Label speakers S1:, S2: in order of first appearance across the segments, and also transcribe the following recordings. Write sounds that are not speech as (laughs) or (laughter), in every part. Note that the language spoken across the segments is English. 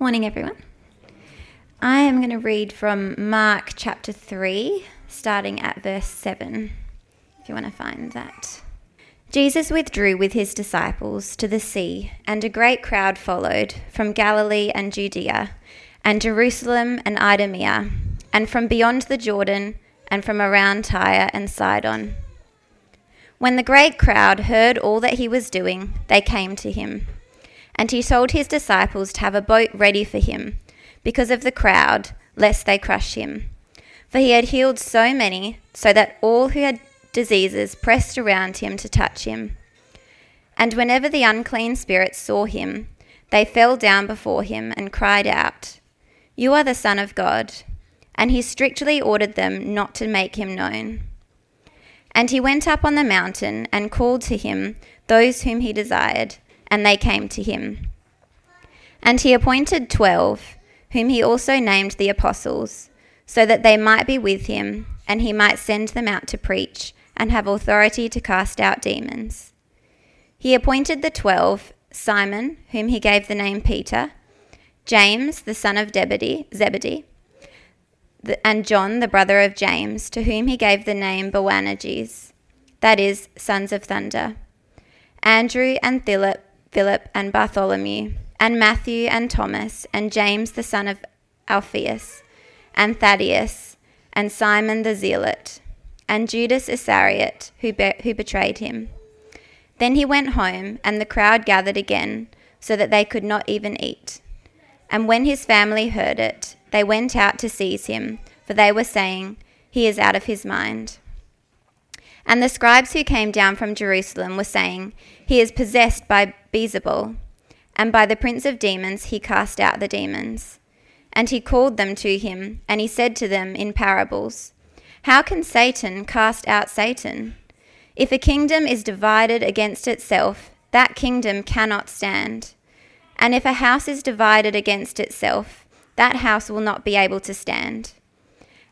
S1: Morning, everyone. I am going to read from Mark chapter 3, starting at verse 7, if you want to find that. Jesus withdrew with his disciples to the sea, and a great crowd followed from Galilee and Judea, and Jerusalem and Idumea, and from beyond the Jordan, and from around Tyre and Sidon. When the great crowd heard all that he was doing, they came to him and he told his disciples to have a boat ready for him, because of the crowd, lest they crush him. For he had healed so many, so that all who had diseases pressed around him to touch him. And whenever the unclean spirits saw him, they fell down before him and cried out, You are the Son of God. And he strictly ordered them not to make him known. And he went up on the mountain and called to him those whom he desired and they came to him. And he appointed twelve, whom he also named the apostles, so that they might be with him, and he might send them out to preach, and have authority to cast out demons. He appointed the twelve Simon, whom he gave the name Peter, James, the son of Debedee, Zebedee, and John, the brother of James, to whom he gave the name Boanerges, that is, sons of thunder, Andrew and Philip Philip and Bartholomew, and Matthew and Thomas, and James the son of Alphaeus, and Thaddeus, and Simon the Zealot, and Judas Iscariot, who, be- who betrayed him. Then he went home, and the crowd gathered again, so that they could not even eat. And when his family heard it, they went out to seize him, for they were saying, He is out of his mind. And the scribes who came down from Jerusalem were saying, He is possessed by Beelzebul, and by the prince of demons he cast out the demons. And he called them to him, and he said to them in parables, How can Satan cast out Satan? If a kingdom is divided against itself, that kingdom cannot stand. And if a house is divided against itself, that house will not be able to stand.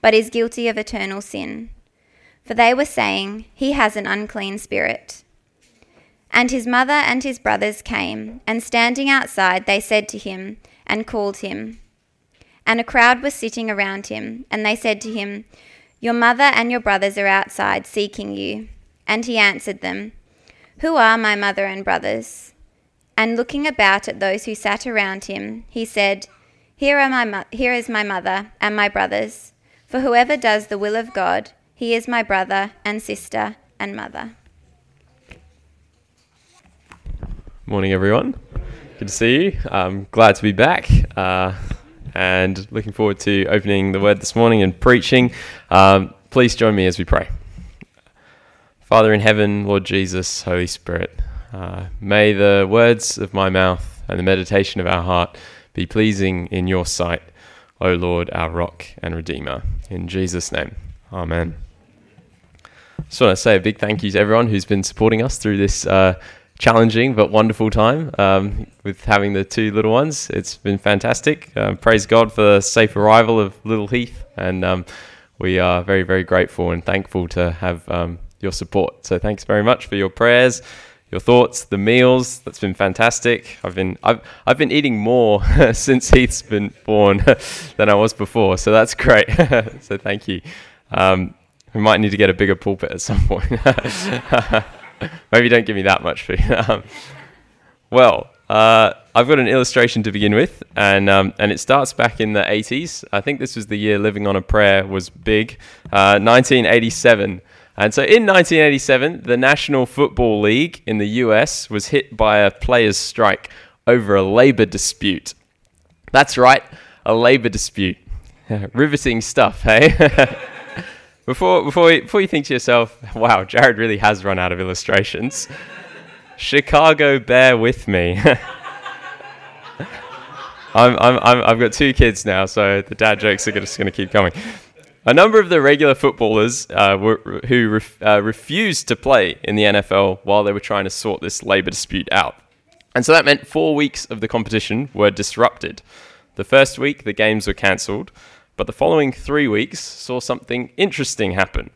S1: but is guilty of eternal sin. For they were saying, He has an unclean spirit. And his mother and his brothers came, and standing outside, they said to him, and called him. And a crowd was sitting around him, and they said to him, Your mother and your brothers are outside seeking you. And he answered them, Who are my mother and brothers? And looking about at those who sat around him, he said, Here, are my mo- here is my mother and my brothers. For whoever does the will of God, he is my brother and sister and mother.
S2: Morning, everyone. Good to see you. I'm glad to be back. Uh, and looking forward to opening the word this morning and preaching. Um, please join me as we pray. Father in heaven, Lord Jesus, Holy Spirit, uh, may the words of my mouth and the meditation of our heart be pleasing in your sight. O Lord, our rock and redeemer. In Jesus' name, amen. Just want to say a big thank you to everyone who's been supporting us through this uh, challenging but wonderful time um, with having the two little ones. It's been fantastic. Uh, praise God for the safe arrival of little Heath, and um, we are very, very grateful and thankful to have um, your support. So thanks very much for your prayers your thoughts, the meals. That's been fantastic. I've been I've I've been eating more (laughs) since Heath's been born (laughs) than I was before, so that's great. (laughs) so thank you. Um, we might need to get a bigger pulpit at some point. Maybe don't give me that much food. Um, well, uh, I've got an illustration to begin with, and um, and it starts back in the 80s. I think this was the year Living on a Prayer was big, uh, 1987. And so in 1987, the National Football League in the US was hit by a players' strike over a labor dispute. That's right, a labor dispute. (laughs) Riveting stuff, hey? (laughs) before, before, you, before you think to yourself, wow, Jared really has run out of illustrations, Chicago, bear with me. (laughs) I'm, I'm, I'm, I've got two kids now, so the dad jokes are just going to keep coming. A number of the regular footballers uh, were, who uh, refused to play in the NFL while they were trying to sort this labour dispute out. And so that meant four weeks of the competition were disrupted. The first week, the games were cancelled, but the following three weeks saw something interesting happen.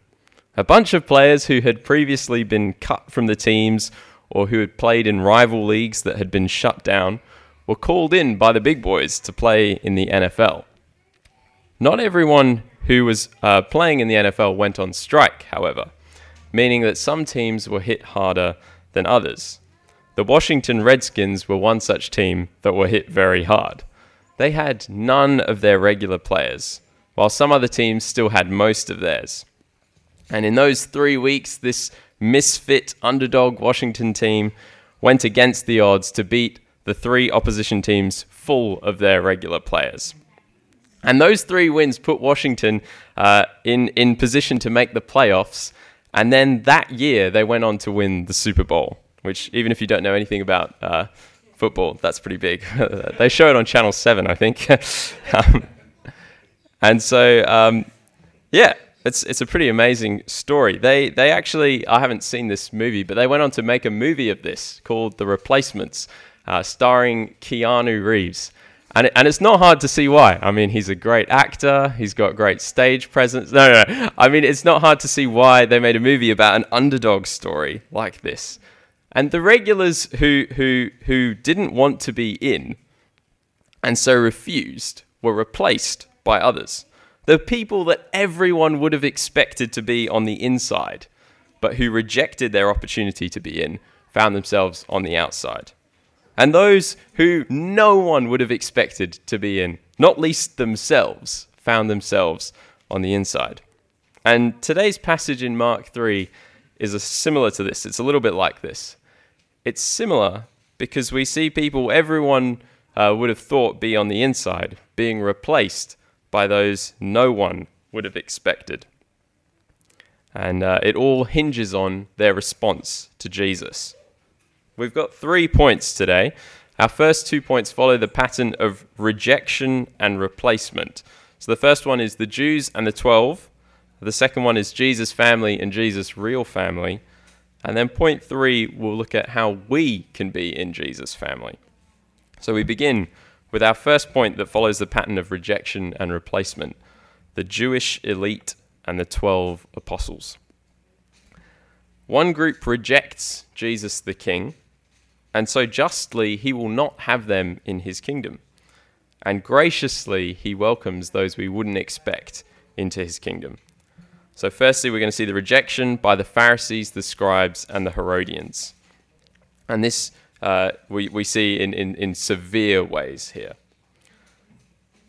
S2: A bunch of players who had previously been cut from the teams or who had played in rival leagues that had been shut down were called in by the big boys to play in the NFL. Not everyone who was uh, playing in the NFL went on strike, however, meaning that some teams were hit harder than others. The Washington Redskins were one such team that were hit very hard. They had none of their regular players, while some other teams still had most of theirs. And in those three weeks, this misfit underdog Washington team went against the odds to beat the three opposition teams full of their regular players. And those three wins put Washington uh, in, in position to make the playoffs. And then that year, they went on to win the Super Bowl, which, even if you don't know anything about uh, football, that's pretty big. (laughs) they show it on Channel 7, I think. (laughs) um, and so, um, yeah, it's, it's a pretty amazing story. They, they actually, I haven't seen this movie, but they went on to make a movie of this called The Replacements, uh, starring Keanu Reeves. And, and it's not hard to see why. I mean, he's a great actor. He's got great stage presence. No, no, no. I mean, it's not hard to see why they made a movie about an underdog story like this. And the regulars who, who, who didn't want to be in and so refused were replaced by others. The people that everyone would have expected to be on the inside, but who rejected their opportunity to be in, found themselves on the outside and those who no one would have expected to be in, not least themselves, found themselves on the inside. And today's passage in Mark 3 is similar to this. It's a little bit like this. It's similar because we see people everyone uh, would have thought be on the inside being replaced by those no one would have expected. And uh, it all hinges on their response to Jesus. We've got three points today. Our first two points follow the pattern of rejection and replacement. So the first one is the Jews and the 12. The second one is Jesus' family and Jesus' real family. And then point three, we'll look at how we can be in Jesus' family. So we begin with our first point that follows the pattern of rejection and replacement the Jewish elite and the 12 apostles. One group rejects Jesus the King, and so justly he will not have them in his kingdom. And graciously he welcomes those we wouldn't expect into his kingdom. So, firstly, we're going to see the rejection by the Pharisees, the scribes, and the Herodians. And this uh, we, we see in, in, in severe ways here.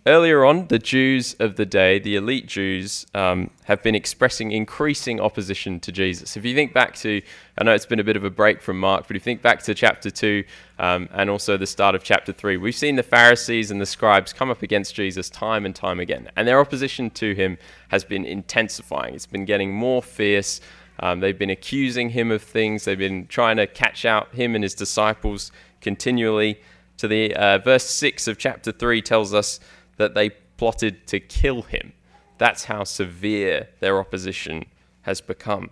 S2: Earlier on, the Jews of the day, the elite Jews, um, have been expressing increasing opposition to Jesus. If you think back to, I know it's been a bit of a break from Mark, but if you think back to chapter 2 um, and also the start of chapter 3, we've seen the Pharisees and the scribes come up against Jesus time and time again. And their opposition to him has been intensifying, it's been getting more fierce. Um, they've been accusing him of things, they've been trying to catch out him and his disciples continually. To the uh, verse 6 of chapter 3 tells us that they plotted to kill him. That's how severe their opposition has become.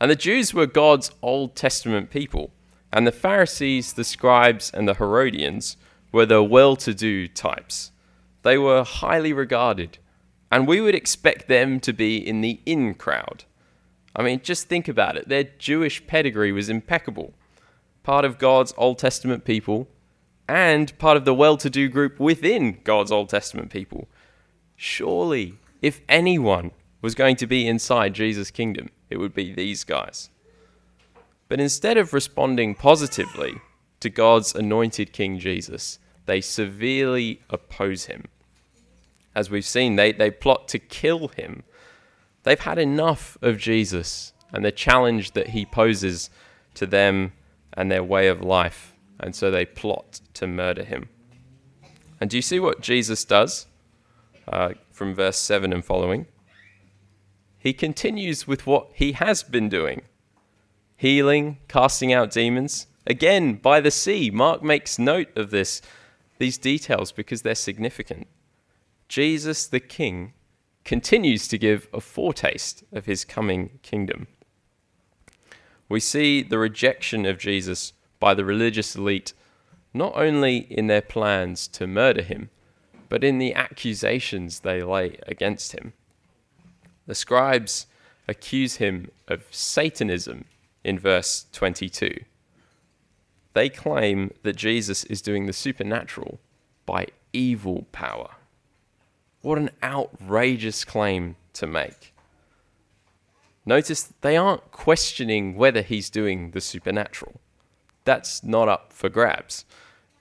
S2: And the Jews were God's Old Testament people, and the Pharisees, the scribes, and the Herodians were the well to do types. They were highly regarded, and we would expect them to be in the in crowd. I mean, just think about it. Their Jewish pedigree was impeccable. Part of God's Old Testament people, and part of the well to do group within God's Old Testament people. Surely, if anyone was going to be inside Jesus' kingdom, it would be these guys. But instead of responding positively to God's anointed King Jesus, they severely oppose him. As we've seen, they, they plot to kill him. They've had enough of Jesus and the challenge that he poses to them and their way of life and so they plot to murder him. And do you see what Jesus does uh, from verse 7 and following? He continues with what he has been doing healing, casting out demons. Again, by the sea. Mark makes note of this. these details because they're significant. Jesus the King continues to give a foretaste of his coming kingdom. We see the rejection of Jesus by the religious elite not only in their plans to murder him, but in the accusations they lay against him. The scribes accuse him of Satanism in verse 22. They claim that Jesus is doing the supernatural by evil power. What an outrageous claim to make. Notice they aren't questioning whether he's doing the supernatural. That's not up for grabs.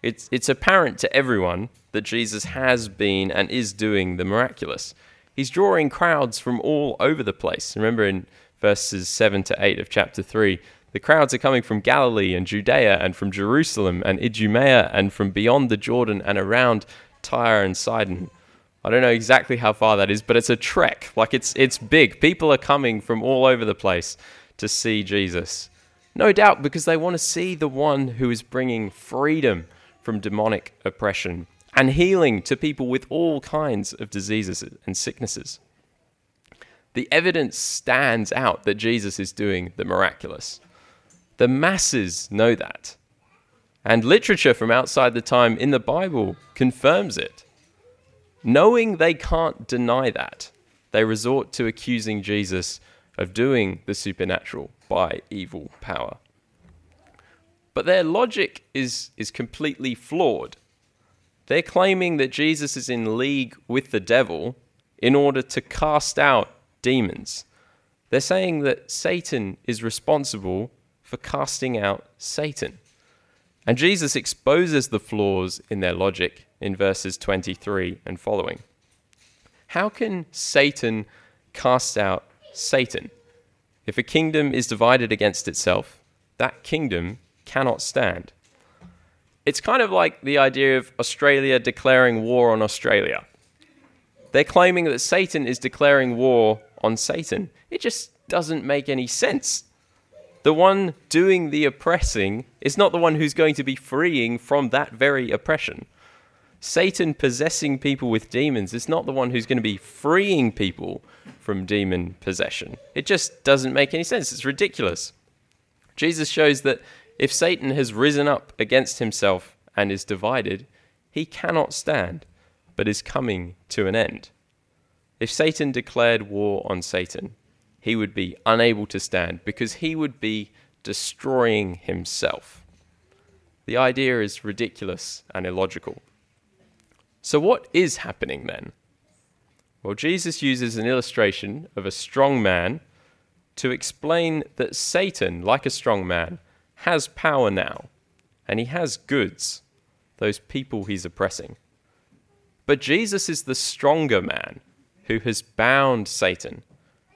S2: It's, it's apparent to everyone that Jesus has been and is doing the miraculous. He's drawing crowds from all over the place. Remember in verses 7 to 8 of chapter 3, the crowds are coming from Galilee and Judea and from Jerusalem and Idumea and from beyond the Jordan and around Tyre and Sidon. I don't know exactly how far that is, but it's a trek. Like it's it's big. People are coming from all over the place to see Jesus. No doubt because they want to see the one who is bringing freedom from demonic oppression and healing to people with all kinds of diseases and sicknesses. The evidence stands out that Jesus is doing the miraculous. The masses know that. And literature from outside the time in the Bible confirms it. Knowing they can't deny that, they resort to accusing Jesus of doing the supernatural by evil power. But their logic is, is completely flawed. They're claiming that Jesus is in league with the devil in order to cast out demons. They're saying that Satan is responsible for casting out Satan. And Jesus exposes the flaws in their logic in verses 23 and following. How can Satan cast out Satan? If a kingdom is divided against itself, that kingdom cannot stand. It's kind of like the idea of Australia declaring war on Australia. They're claiming that Satan is declaring war on Satan. It just doesn't make any sense. The one doing the oppressing is not the one who's going to be freeing from that very oppression. Satan possessing people with demons is not the one who's going to be freeing people from demon possession. It just doesn't make any sense. It's ridiculous. Jesus shows that if Satan has risen up against himself and is divided, he cannot stand, but is coming to an end. If Satan declared war on Satan, he would be unable to stand because he would be destroying himself. The idea is ridiculous and illogical. So, what is happening then? Well, Jesus uses an illustration of a strong man to explain that Satan, like a strong man, has power now, and he has goods, those people he's oppressing. But Jesus is the stronger man who has bound Satan,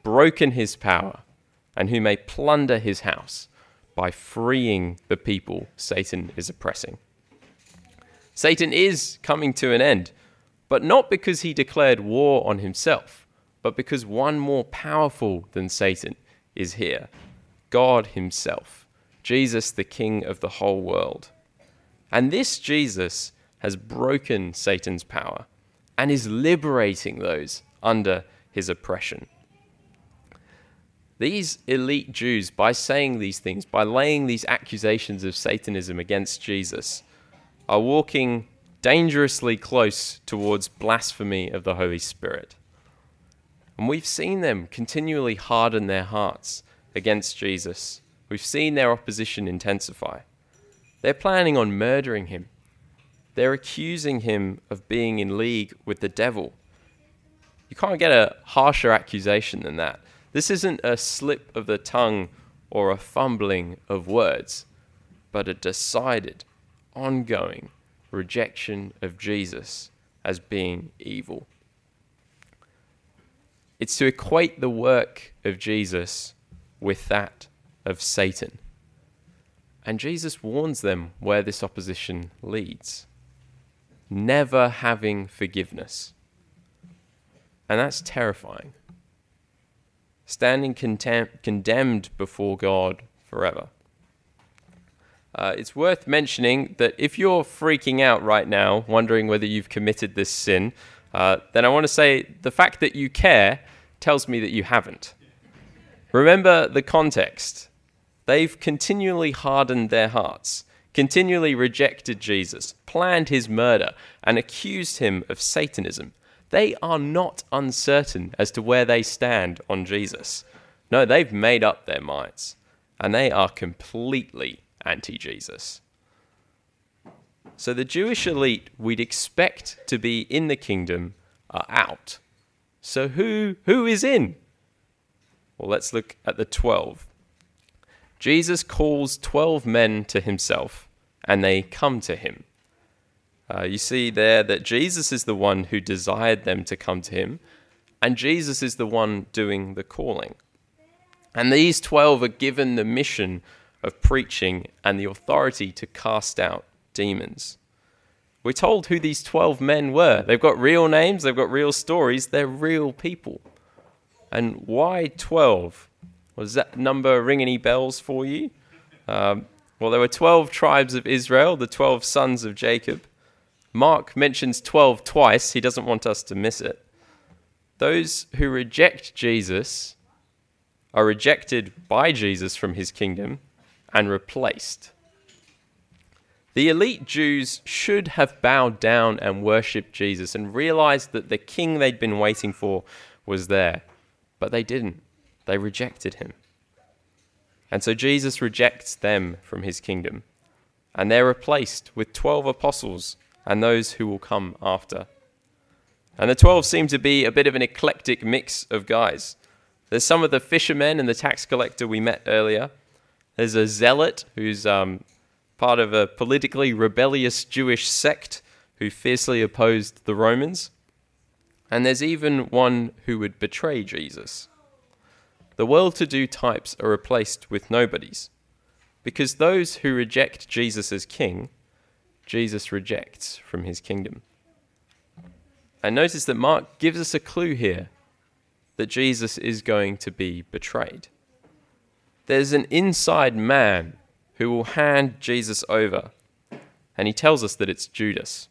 S2: broken his power, and who may plunder his house by freeing the people Satan is oppressing. Satan is coming to an end, but not because he declared war on himself, but because one more powerful than Satan is here God Himself. Jesus, the King of the whole world. And this Jesus has broken Satan's power and is liberating those under his oppression. These elite Jews, by saying these things, by laying these accusations of Satanism against Jesus, are walking dangerously close towards blasphemy of the Holy Spirit. And we've seen them continually harden their hearts against Jesus We've seen their opposition intensify. They're planning on murdering him. They're accusing him of being in league with the devil. You can't get a harsher accusation than that. This isn't a slip of the tongue or a fumbling of words, but a decided, ongoing rejection of Jesus as being evil. It's to equate the work of Jesus with that of Satan. And Jesus warns them where this opposition leads never having forgiveness. And that's terrifying. Standing contem- condemned before God forever. Uh, it's worth mentioning that if you're freaking out right now, wondering whether you've committed this sin, uh, then I want to say the fact that you care tells me that you haven't. Remember the context. They've continually hardened their hearts, continually rejected Jesus, planned his murder, and accused him of Satanism. They are not uncertain as to where they stand on Jesus. No, they've made up their minds, and they are completely anti Jesus. So the Jewish elite we'd expect to be in the kingdom are out. So who, who is in? Well, let's look at the 12. Jesus calls 12 men to himself, and they come to him. Uh, you see there that Jesus is the one who desired them to come to him, and Jesus is the one doing the calling. And these 12 are given the mission of preaching and the authority to cast out demons. We're told who these 12 men were. They've got real names, they've got real stories, they're real people. And why 12? Was that number ring any bells for you? Um, well, there were 12 tribes of Israel, the 12 sons of Jacob. Mark mentions 12 twice, he doesn't want us to miss it. Those who reject Jesus are rejected by Jesus from his kingdom and replaced. The elite Jews should have bowed down and worshipped Jesus and realized that the king they'd been waiting for was there. But they didn't. They rejected him. And so Jesus rejects them from his kingdom. And they're replaced with 12 apostles and those who will come after. And the 12 seem to be a bit of an eclectic mix of guys. There's some of the fishermen and the tax collector we met earlier. There's a zealot who's um, part of a politically rebellious Jewish sect who fiercely opposed the Romans. And there's even one who would betray Jesus. The well to do types are replaced with nobodies. Because those who reject Jesus as king, Jesus rejects from his kingdom. And notice that Mark gives us a clue here that Jesus is going to be betrayed there's an inside man who will hand Jesus over. And he tells us that it's Judas.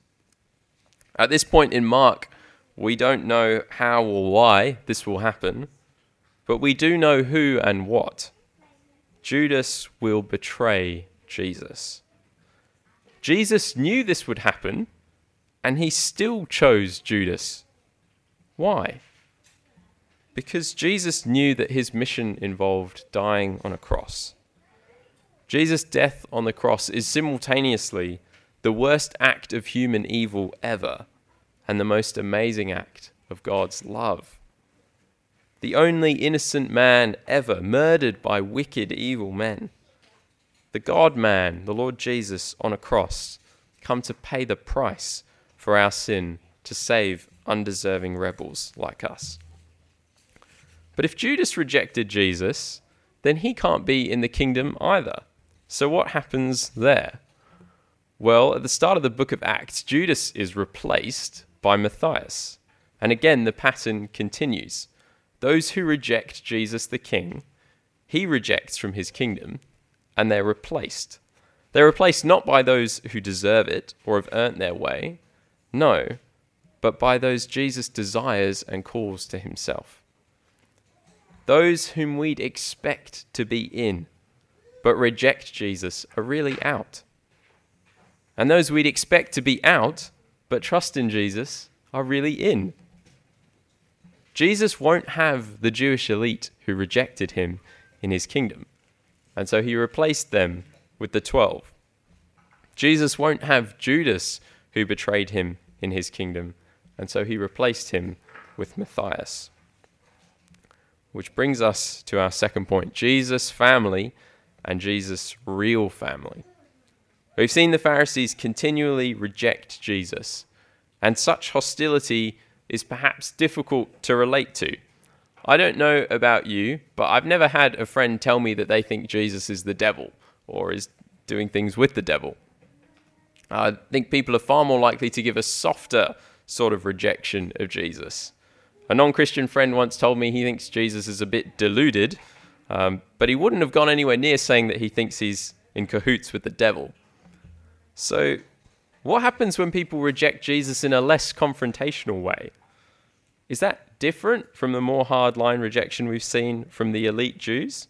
S2: At this point in Mark, we don't know how or why this will happen, but we do know who and what. Judas will betray Jesus. Jesus knew this would happen, and he still chose Judas. Why? Because Jesus knew that his mission involved dying on a cross. Jesus' death on the cross is simultaneously the worst act of human evil ever and the most amazing act of God's love. The only innocent man ever murdered by wicked, evil men. The God man, the Lord Jesus, on a cross, come to pay the price for our sin to save undeserving rebels like us. But if Judas rejected Jesus, then he can't be in the kingdom either. So what happens there? Well, at the start of the book of Acts, Judas is replaced by Matthias. And again, the pattern continues. Those who reject Jesus the king, he rejects from his kingdom, and they're replaced. They're replaced not by those who deserve it or have earned their way, no, but by those Jesus desires and calls to himself those whom we'd expect to be in, but reject Jesus, are really out. And those we'd expect to be out, but trust in Jesus, are really in. Jesus won't have the Jewish elite who rejected him in his kingdom, and so he replaced them with the twelve. Jesus won't have Judas who betrayed him in his kingdom, and so he replaced him with Matthias. Which brings us to our second point Jesus' family and Jesus' real family. We've seen the Pharisees continually reject Jesus, and such hostility is perhaps difficult to relate to. I don't know about you, but I've never had a friend tell me that they think Jesus is the devil or is doing things with the devil. I think people are far more likely to give a softer sort of rejection of Jesus. A non Christian friend once told me he thinks Jesus is a bit deluded, um, but he wouldn't have gone anywhere near saying that he thinks he's in cahoots with the devil. So, what happens when people reject Jesus in a less confrontational way? Is that different from the more hardline rejection we've seen from the elite Jews?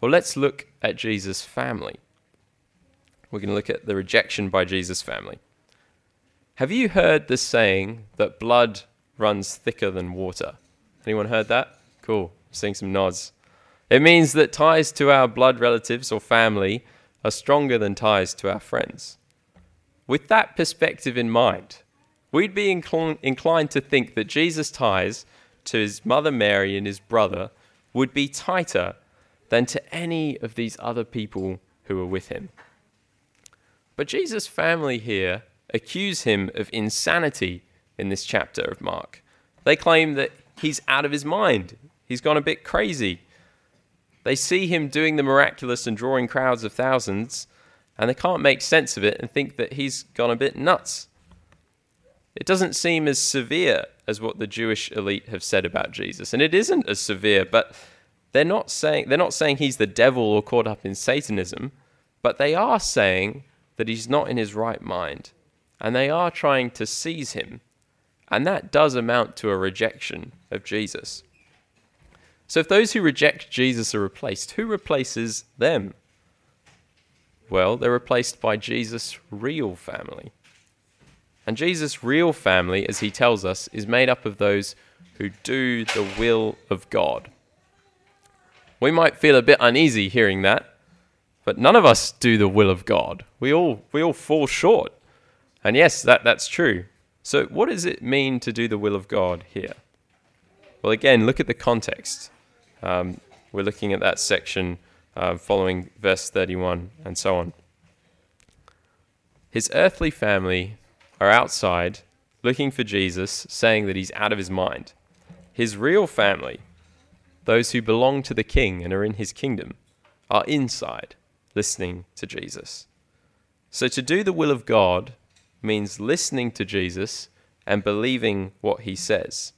S2: Well, let's look at Jesus' family. We're going to look at the rejection by Jesus' family. Have you heard the saying that blood runs thicker than water? Anyone heard that? Cool. Seeing some nods. It means that ties to our blood relatives or family are stronger than ties to our friends. With that perspective in mind, we'd be incl- inclined to think that Jesus' ties to his mother Mary and his brother would be tighter than to any of these other people who were with him. But Jesus' family here accuse him of insanity in this chapter of Mark. They claim that he's out of his mind, he's gone a bit crazy. They see him doing the miraculous and drawing crowds of thousands, and they can't make sense of it and think that he's gone a bit nuts. It doesn't seem as severe as what the Jewish elite have said about Jesus, and it isn't as severe, but they're not saying they're not saying he's the devil or caught up in Satanism, but they are saying that he's not in his right mind, and they are trying to seize him, and that does amount to a rejection of Jesus. So if those who reject Jesus are replaced, who replaces them? Well, they're replaced by Jesus' real family. And Jesus' real family, as he tells us, is made up of those who do the will of God. We might feel a bit uneasy hearing that, but none of us do the will of God. We all, we all fall short. And yes, that, that's true. So, what does it mean to do the will of God here? Well, again, look at the context. Um, we're looking at that section uh, following verse 31 and so on. His earthly family are outside looking for Jesus, saying that he's out of his mind. His real family, those who belong to the king and are in his kingdom, are inside listening to Jesus. So to do the will of God means listening to Jesus and believing what he says.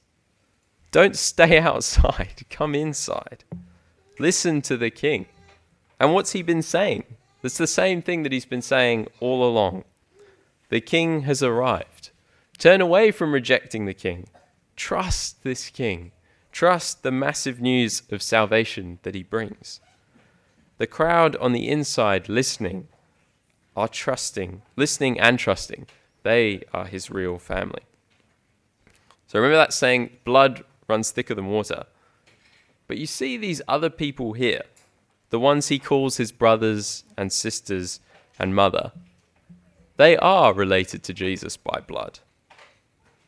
S2: Don't stay (laughs) outside, come inside. Listen to the king. And what's he been saying? It's the same thing that he's been saying all along. The king has arrived. Turn away from rejecting the king. Trust this king. Trust the massive news of salvation that he brings. The crowd on the inside listening are trusting, listening and trusting. They are his real family. So remember that saying, blood runs thicker than water. But you see these other people here, the ones he calls his brothers and sisters and mother. They are related to Jesus by blood.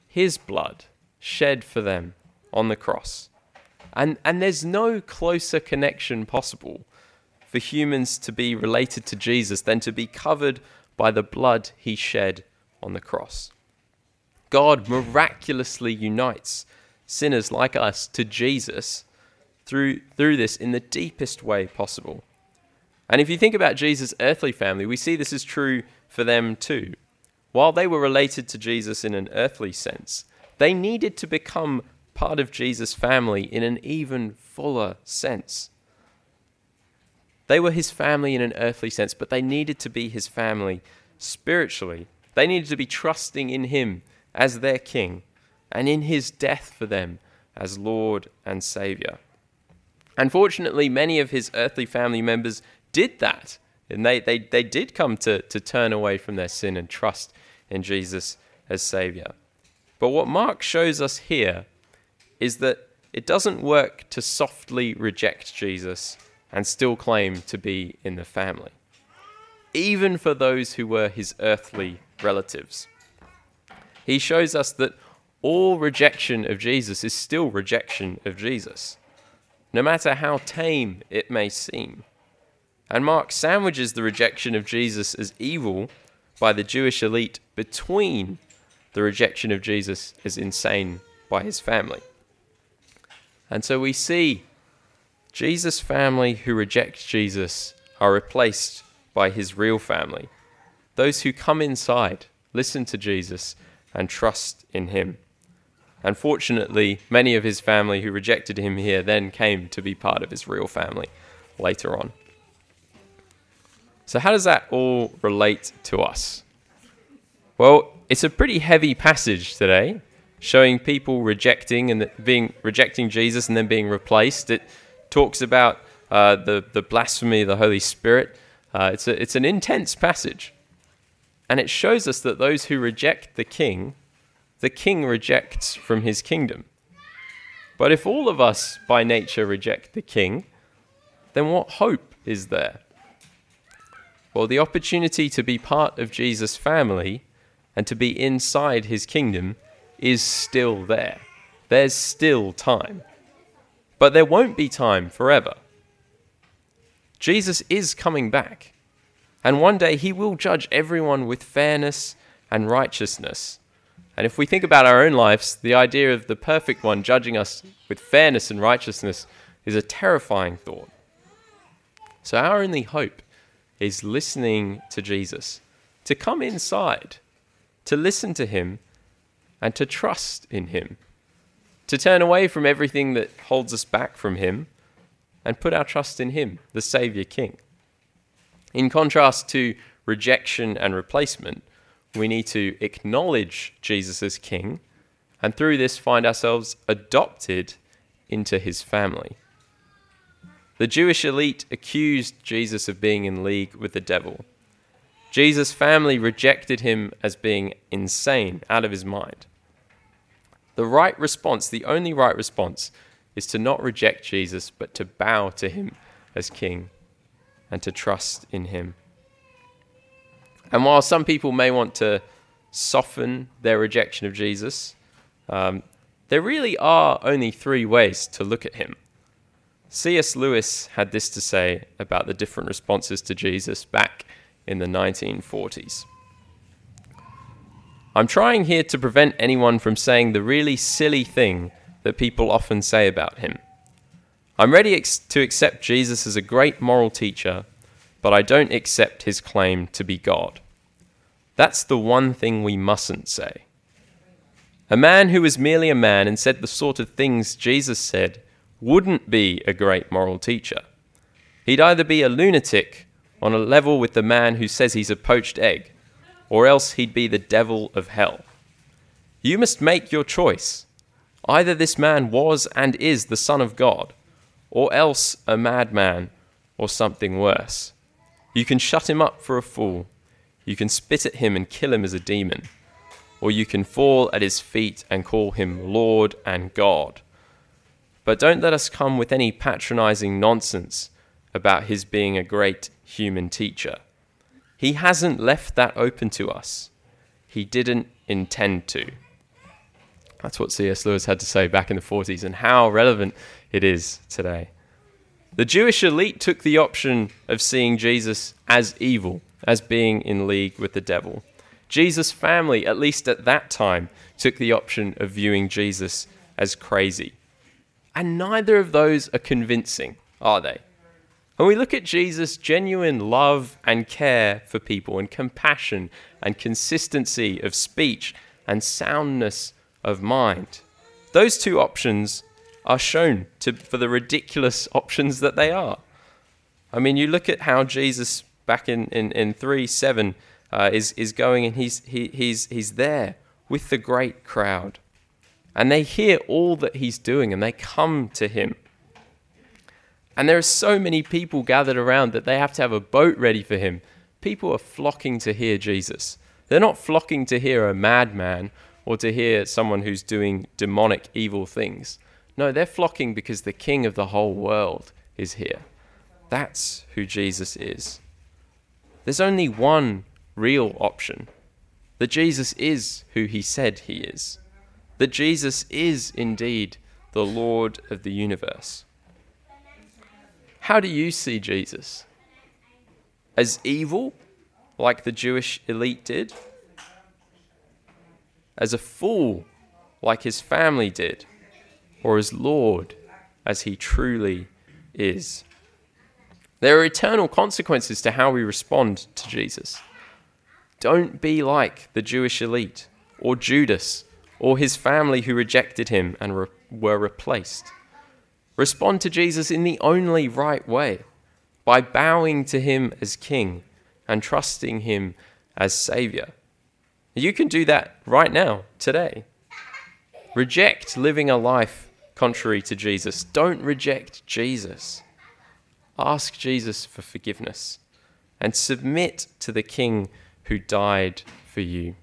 S2: His blood shed for them on the cross. And, and there's no closer connection possible for humans to be related to Jesus than to be covered by the blood he shed on the cross. God miraculously unites sinners like us to Jesus through, through this in the deepest way possible. And if you think about Jesus' earthly family, we see this is true for them too. While they were related to Jesus in an earthly sense, they needed to become part of Jesus' family in an even fuller sense. They were his family in an earthly sense, but they needed to be his family spiritually. They needed to be trusting in him as their king and in his death for them as Lord and Savior. Unfortunately, many of his earthly family members did that. And they, they, they did come to, to turn away from their sin and trust in Jesus as Savior. But what Mark shows us here is that it doesn't work to softly reject Jesus and still claim to be in the family, even for those who were his earthly relatives. He shows us that all rejection of Jesus is still rejection of Jesus, no matter how tame it may seem. And Mark sandwiches the rejection of Jesus as evil by the Jewish elite between the rejection of Jesus as insane by his family. And so we see Jesus' family who reject Jesus are replaced by his real family, those who come inside, listen to Jesus, and trust in him. Unfortunately, many of his family who rejected him here then came to be part of his real family later on. So, how does that all relate to us? Well, it's a pretty heavy passage today, showing people rejecting and being rejecting Jesus and then being replaced. It talks about uh, the the blasphemy of the Holy Spirit. Uh, it's a, it's an intense passage, and it shows us that those who reject the King, the King rejects from His kingdom. But if all of us by nature reject the King, then what hope is there? Well, the opportunity to be part of Jesus' family and to be inside his kingdom is still there. There's still time. But there won't be time forever. Jesus is coming back. And one day he will judge everyone with fairness and righteousness. And if we think about our own lives, the idea of the perfect one judging us with fairness and righteousness is a terrifying thought. So, our only hope is listening to Jesus, to come inside, to listen to him, and to trust in him, to turn away from everything that holds us back from him and put our trust in him, the Saviour King. In contrast to rejection and replacement, we need to acknowledge Jesus as King and through this find ourselves adopted into his family. The Jewish elite accused Jesus of being in league with the devil. Jesus' family rejected him as being insane, out of his mind. The right response, the only right response, is to not reject Jesus, but to bow to him as king and to trust in him. And while some people may want to soften their rejection of Jesus, um, there really are only three ways to look at him. C.S. Lewis had this to say about the different responses to Jesus back in the 1940s. I'm trying here to prevent anyone from saying the really silly thing that people often say about him. I'm ready ex- to accept Jesus as a great moral teacher, but I don't accept his claim to be God. That's the one thing we mustn't say. A man who was merely a man and said the sort of things Jesus said wouldn't be a great moral teacher. He'd either be a lunatic on a level with the man who says he's a poached egg, or else he'd be the devil of hell. You must make your choice. Either this man was and is the Son of God, or else a madman or something worse. You can shut him up for a fool, you can spit at him and kill him as a demon, or you can fall at his feet and call him Lord and God. But don't let us come with any patronizing nonsense about his being a great human teacher. He hasn't left that open to us. He didn't intend to. That's what C.S. Lewis had to say back in the 40s, and how relevant it is today. The Jewish elite took the option of seeing Jesus as evil, as being in league with the devil. Jesus' family, at least at that time, took the option of viewing Jesus as crazy, and neither of those are convincing, are they? When we look at Jesus' genuine love and care for people, and compassion and consistency of speech and soundness of mind, those two options are shown to, for the ridiculous options that they are. I mean, you look at how Jesus, back in, in, in 3 7, uh, is, is going and he's, he, he's, he's there with the great crowd and they hear all that he's doing and they come to him. And there are so many people gathered around that they have to have a boat ready for him. People are flocking to hear Jesus. They're not flocking to hear a madman or to hear someone who's doing demonic, evil things. No, they're flocking because the king of the whole world is here. That's who Jesus is. There's only one real option that Jesus is who he said he is that Jesus is indeed the Lord of the universe. How do you see Jesus? As evil, like the Jewish elite did? As a fool, like his family did? Or as Lord, as he truly is? There are eternal consequences to how we respond to Jesus. Don't be like the Jewish elite or Judas or his family who rejected him and re- were replaced. Respond to Jesus in the only right way by bowing to him as king and trusting Him as Savior. You can do that right now, today. Reject living a life contrary to Jesus. Don't reject Jesus. Ask Jesus for forgiveness and submit to the King who died for you.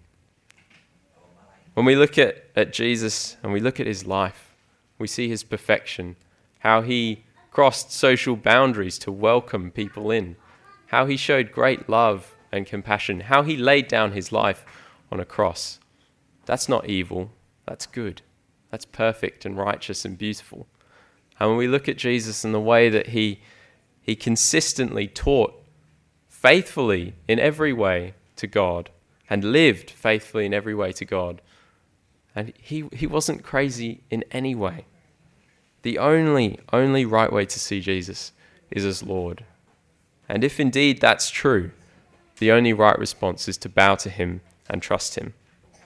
S2: When we look at, at Jesus and we look at his life, we see his perfection, how he crossed social boundaries to welcome people in, how he showed great love and compassion, how he laid down his life on a cross. That's not evil, that's good. That's perfect and righteous and beautiful. And when we look at Jesus and the way that he, he consistently taught faithfully in every way to God and lived faithfully in every way to God, and he, he wasn't crazy in any way. The only, only right way to see Jesus is as Lord. And if indeed that's true, the only right response is to bow to him and trust him.